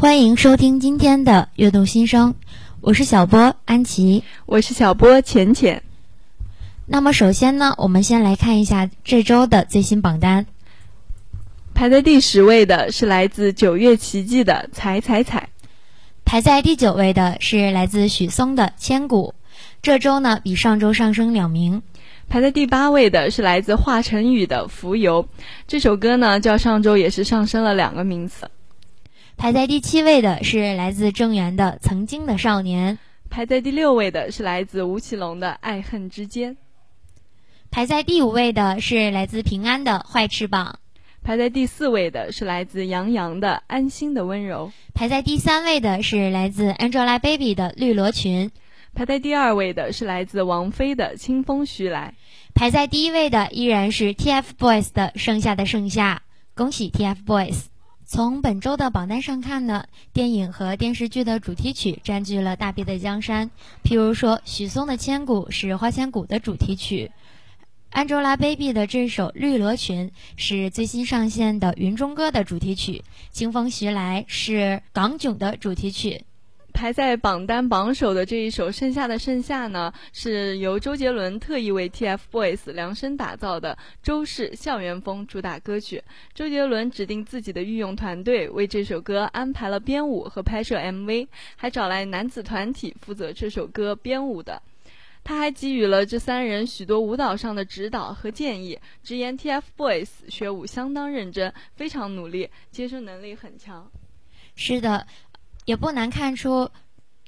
欢迎收听今天的悦动新声，我是小波安琪，我是小波浅浅。那么首先呢，我们先来看一下这周的最新榜单。排在第十位的是来自九月奇迹的《踩踩踩》，排在第九位的是来自许嵩的《千古》，这周呢比上周上升两名。排在第八位的是来自华晨宇的《浮游》，这首歌呢较上周也是上升了两个名次。排在第七位的是来自郑源的《曾经的少年》，排在第六位的是来自吴奇隆的《爱恨之间》，排在第五位的是来自平安的《坏翅膀》。排在第四位的是来自杨洋的《安心的温柔》，排在第三位的是来自 Angelababy 的《绿罗裙》，排在第二位的是来自王菲的《清风徐来》，排在第一位的依然是 TFBOYS 的《盛夏的盛夏》，恭喜 TFBOYS！从本周的榜单上看呢，电影和电视剧的主题曲占据了大半的江山，譬如说许嵩的《千古》是《花千骨》的主题曲。Angelababy 的这首《绿罗裙》是最新上线的《云中歌》的主题曲，《清风徐来》是《港囧》的主题曲。排在榜单榜首的这一首《盛夏的盛夏》呢，是由周杰伦特意为 TFBOYS 量身打造的周氏校园风主打歌曲。周杰伦指定自己的御用团队为这首歌安排了编舞和拍摄 MV，还找来男子团体负责这首歌编舞的。他还给予了这三人许多舞蹈上的指导和建议，直言 TFBOYS 学舞相当认真，非常努力，接受能力很强。是的，也不难看出，《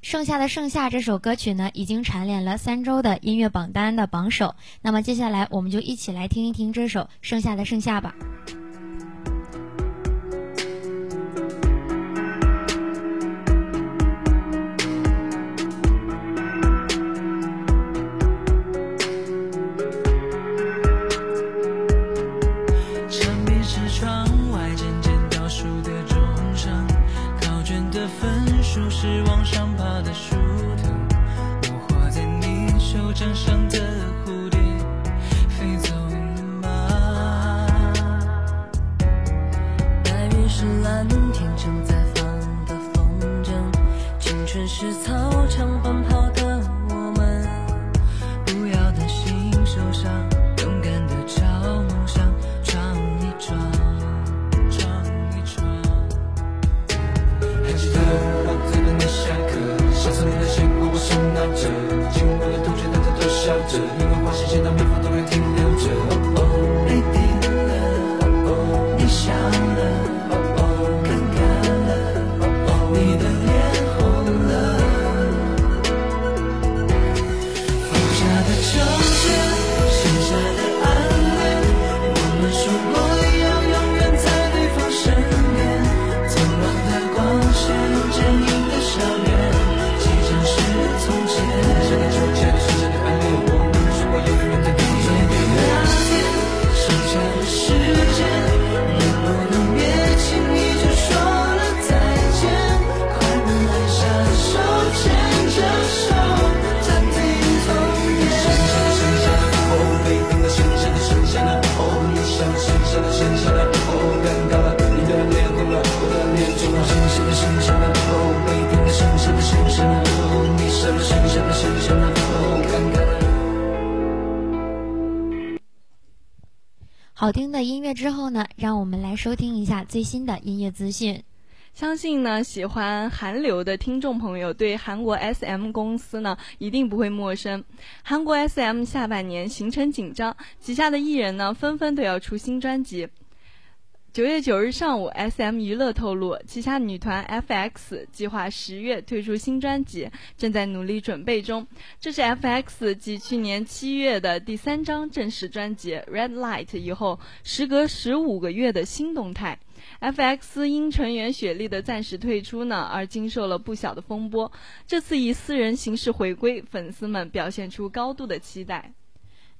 剩下的盛夏》这首歌曲呢，已经蝉联了三周的音乐榜单的榜首。那么接下来，我们就一起来听一听这首《盛夏的盛夏》吧。准是操场奔跑的我们，不要担心受伤，勇敢的朝梦想闯一闯，闯一闯。还记得我在等你下课，下次你的鞋我手拿着，经过的同学大家都笑着，因为花心见到面。好听的音乐之后呢，让我们来收听一下最新的音乐资讯。相信呢，喜欢韩流的听众朋友对韩国 SM 公司呢一定不会陌生。韩国 SM 下半年行程紧张，旗下的艺人呢纷纷都要出新专辑。九月九日上午，S.M. 娱乐透露，旗下女团 F.X 计划十月推出新专辑，正在努力准备中。这是 F.X 继去年七月的第三张正式专辑《Red Light》以后，时隔十五个月的新动态。F.X 因成员雪莉的暂时退出呢，而经受了不小的风波。这次以私人形式回归，粉丝们表现出高度的期待。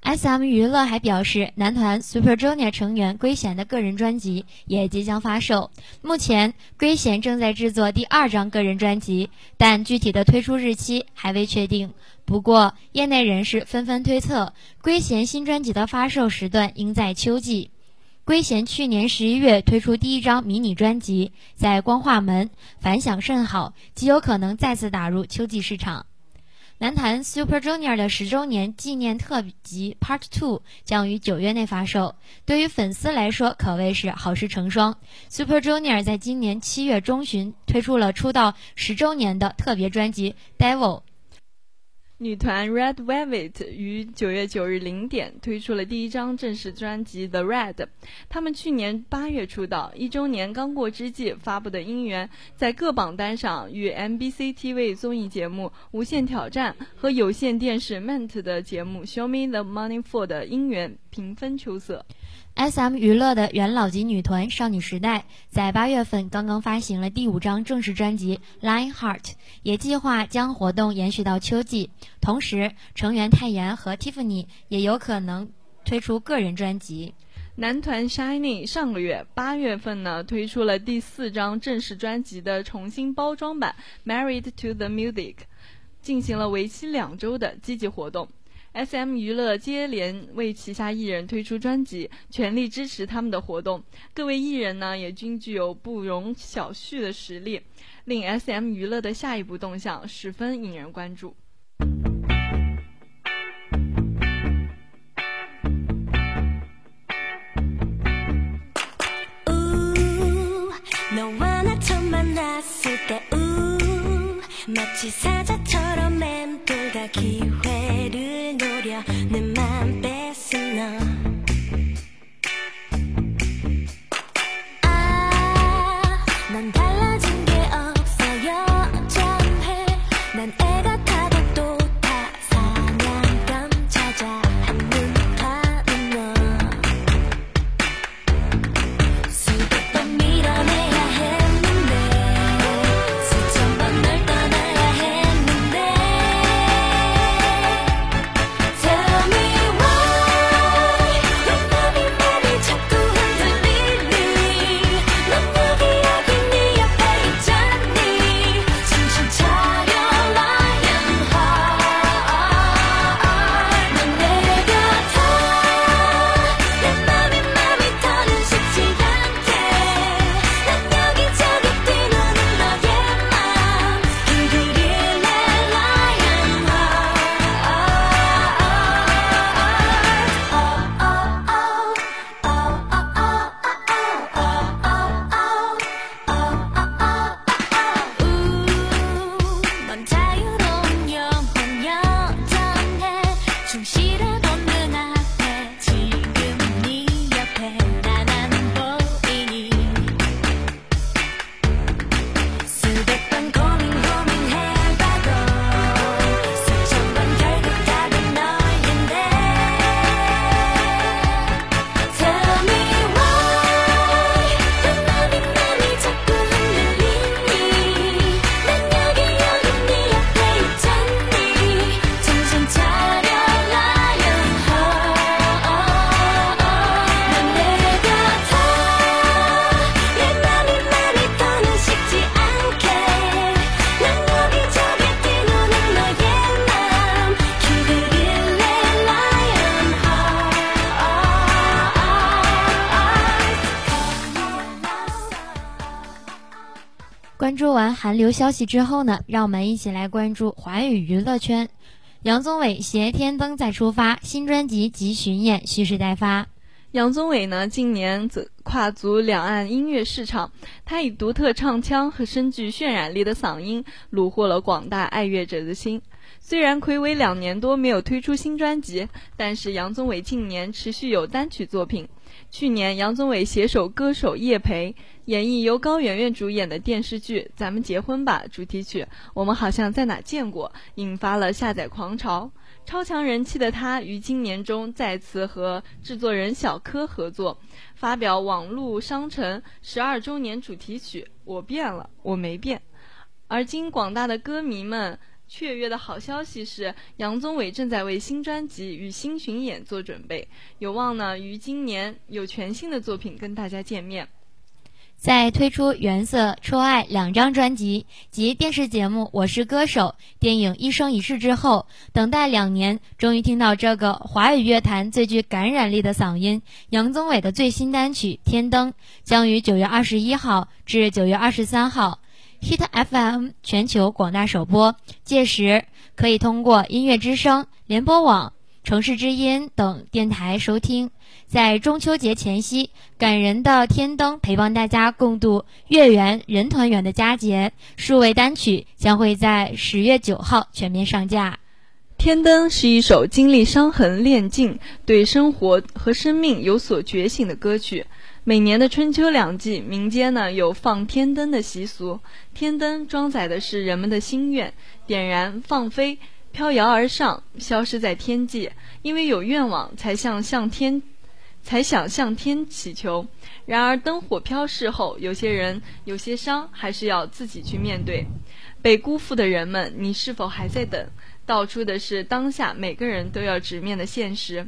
S.M. 娱乐还表示，男团 Super Junior 成员圭贤的个人专辑也即将发售。目前，圭贤正在制作第二张个人专辑，但具体的推出日期还未确定。不过，业内人士纷纷推测，圭贤新专辑的发售时段应在秋季。圭贤去年十一月推出第一张迷你专辑，在光化门反响甚好，极有可能再次打入秋季市场。男团 Super Junior 的十周年纪念特辑 Part Two 将于九月内发售，对于粉丝来说可谓是好事成双。Super Junior 在今年七月中旬推出了出道十周年的特别专辑 Devil。女团 Red Velvet 于九月九日零点推出了第一张正式专辑《The Red》。她们去年八月出道，一周年刚过之际发布的《音源》在各榜单上与 MBC TV 综艺节目《无限挑战》和有线电视 Ment 的节目《Show Me the Money for》的《音源》平分秋色。S.M. 娱乐的元老级女团少女时代在八月份刚刚发行了第五张正式专辑《Line Heart》，也计划将活动延续到秋季。同时，成员泰妍和 Tiffany 也有可能推出个人专辑。男团 Shiny 上个月八月份呢推出了第四张正式专辑的重新包装版《Married to the Music》，进行了为期两周的积极活动。S.M. 娱乐接连为旗下艺人推出专辑，全力支持他们的活动。各位艺人呢，也均具有不容小觑的实力，令 S.M. 娱乐的下一步动向十分引人关注。关注完韩流消息之后呢，让我们一起来关注华语娱乐圈。杨宗纬携天灯再出发，新专辑及巡演蓄势待发。杨宗纬呢，近年则跨足两岸音乐市场，他以独特唱腔和深具渲染力的嗓音，虏获了广大爱乐者的心。虽然暌违两年多没有推出新专辑，但是杨宗纬近年持续有单曲作品。去年，杨宗纬携手歌手叶培演绎由高圆圆主演的电视剧《咱们结婚吧》主题曲《我们好像在哪见过》，引发了下载狂潮。超强人气的他于今年中再次和制作人小柯合作，发表网络商城十二周年主题曲《我变了，我没变》。而今广大的歌迷们。雀跃的好消息是，杨宗纬正在为新专辑与新巡演做准备，有望呢于今年有全新的作品跟大家见面。在推出《原色》《初爱》两张专辑及电视节目《我是歌手》、电影《一生一世》之后，等待两年，终于听到这个华语乐坛最具感染力的嗓音——杨宗纬的最新单曲《天灯》，将于九月二十一号至九月二十三号 Hit FM 全球广大首播。届时可以通过音乐之声、联播网。城市之音等电台收听，在中秋节前夕，感人的天灯陪伴大家共度月圆人团圆的佳节。数位单曲将会在十月九号全面上架。天灯是一首经历伤痕炼尽、对生活和生命有所觉醒的歌曲。每年的春秋两季，民间呢有放天灯的习俗。天灯装载的是人们的心愿，点燃放飞。飘摇而上，消失在天际。因为有愿望，才向向天，才想向天祈求。然而灯火飘逝后，有些人有些伤，还是要自己去面对。被辜负的人们，你是否还在等？道出的是当下每个人都要直面的现实。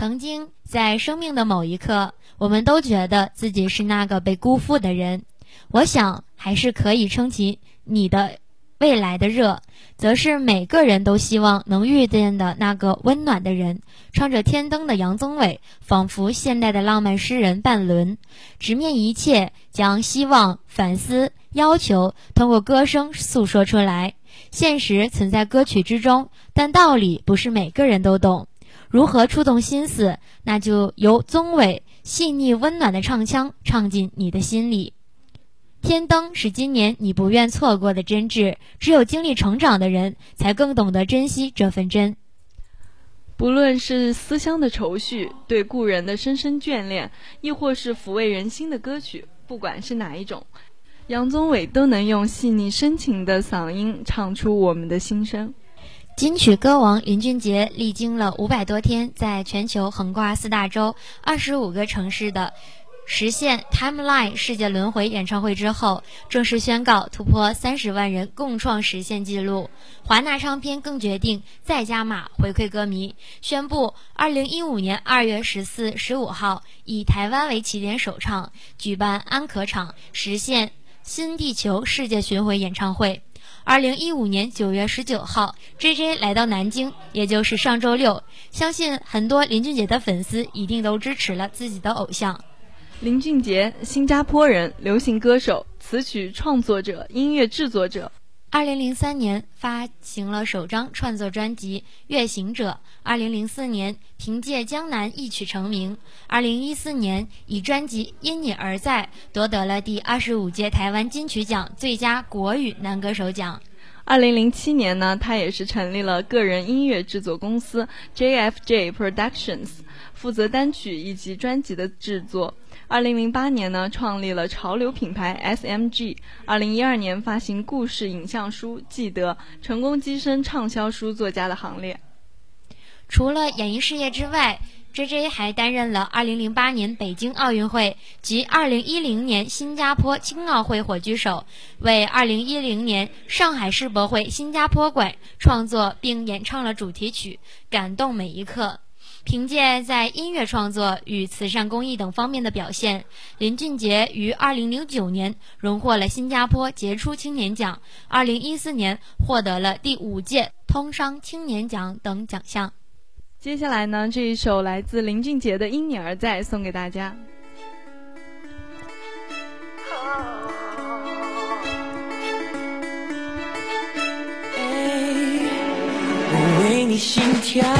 曾经在生命的某一刻，我们都觉得自己是那个被辜负的人。我想，还是可以撑起你的。未来的热，则是每个人都希望能遇见的那个温暖的人。唱着天灯的杨宗纬，仿佛现代的浪漫诗人半轮，直面一切，将希望、反思、要求通过歌声诉说出来。现实存在歌曲之中，但道理不是每个人都懂。如何触动心思，那就由宗纬细腻温暖的唱腔唱进你的心里。天灯是今年你不愿错过的真挚，只有经历成长的人，才更懂得珍惜这份真。不论是思乡的愁绪，对故人的深深眷恋，亦或是抚慰人心的歌曲，不管是哪一种，杨宗纬都能用细腻深情的嗓音唱出我们的心声。金曲歌王林俊杰历经了五百多天，在全球横跨四大洲、二十五个城市的。实现 Timeline 世界轮回演唱会之后，正式宣告突破三十万人共创实现纪录。华纳唱片更决定再加码回馈歌迷，宣布二零一五年二月十四、十五号以台湾为起点首唱，举办安可场实现新地球世界巡回演唱会。二零一五年九月十九号，J J 来到南京，也就是上周六。相信很多林俊杰的粉丝一定都支持了自己的偶像。林俊杰，新加坡人，流行歌手、词曲创作者、音乐制作者。二零零三年发行了首张创作专辑《月行者》。二零零四年凭借《江南》一曲成名。二零一四年以专辑《因你而在》夺得了第二十五届台湾金曲奖最佳国语男歌手奖。二零零七年呢，他也是成立了个人音乐制作公司 JFJ Productions，负责单曲以及专辑的制作。二零零八年呢，创立了潮流品牌 SMG。二零一二年发行故事影像书《记得》，成功跻身畅销书作家的行列。除了演艺事业之外，J.J 还担任了二零零八年北京奥运会及二零一零年新加坡青奥会火炬手，为二零一零年上海世博会新加坡馆创作并演唱了主题曲《感动每一刻》。凭借在音乐创作与慈善公益等方面的表现，林俊杰于2009年荣获了新加坡杰出青年奖，2014年获得了第五届通商青年奖等奖项。接下来呢，这一首来自林俊杰的《因你而在》送给大家。我为你心跳。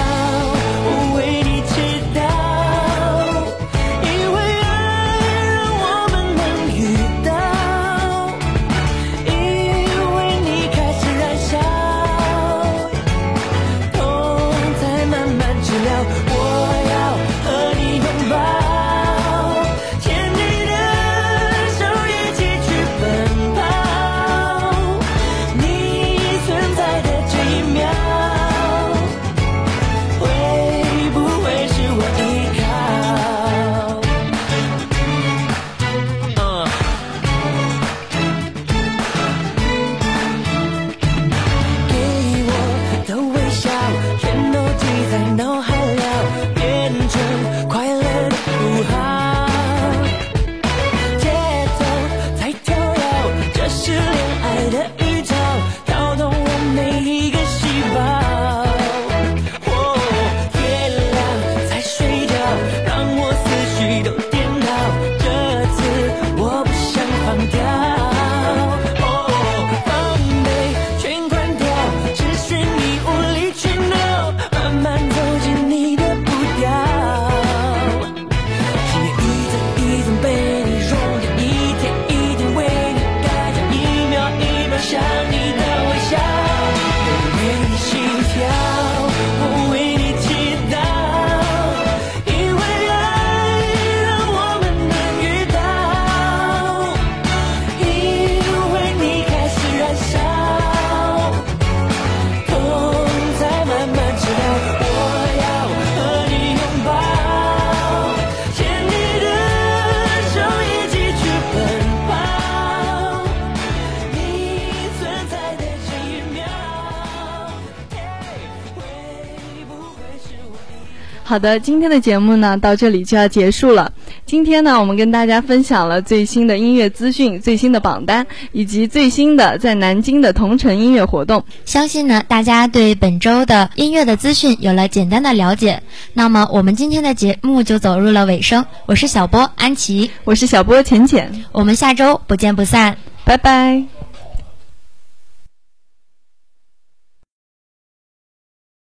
好的，今天的节目呢到这里就要结束了。今天呢，我们跟大家分享了最新的音乐资讯、最新的榜单，以及最新的在南京的同城音乐活动。相信呢，大家对本周的音乐的资讯有了简单的了解。那么，我们今天的节目就走入了尾声。我是小波安琪，我是小波浅浅，我们下周不见不散，拜拜。